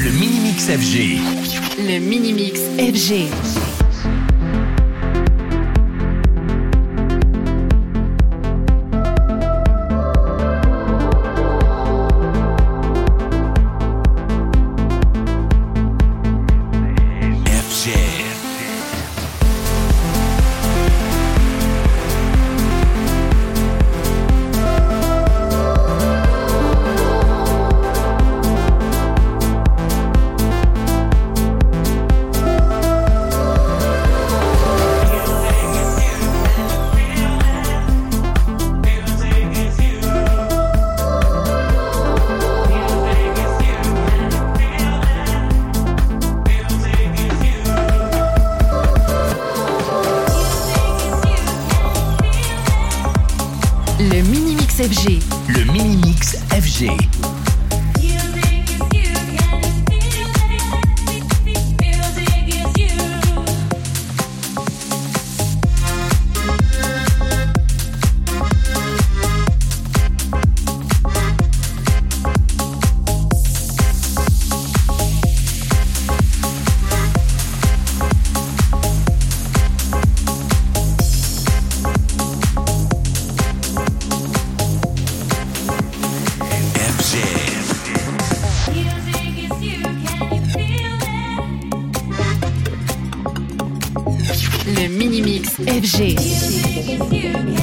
Le Mini-Mix FG. Le Mini-Mix FG. Le Mini-Mix FG. Le Mini-Mix FG. Mini-Mix FG.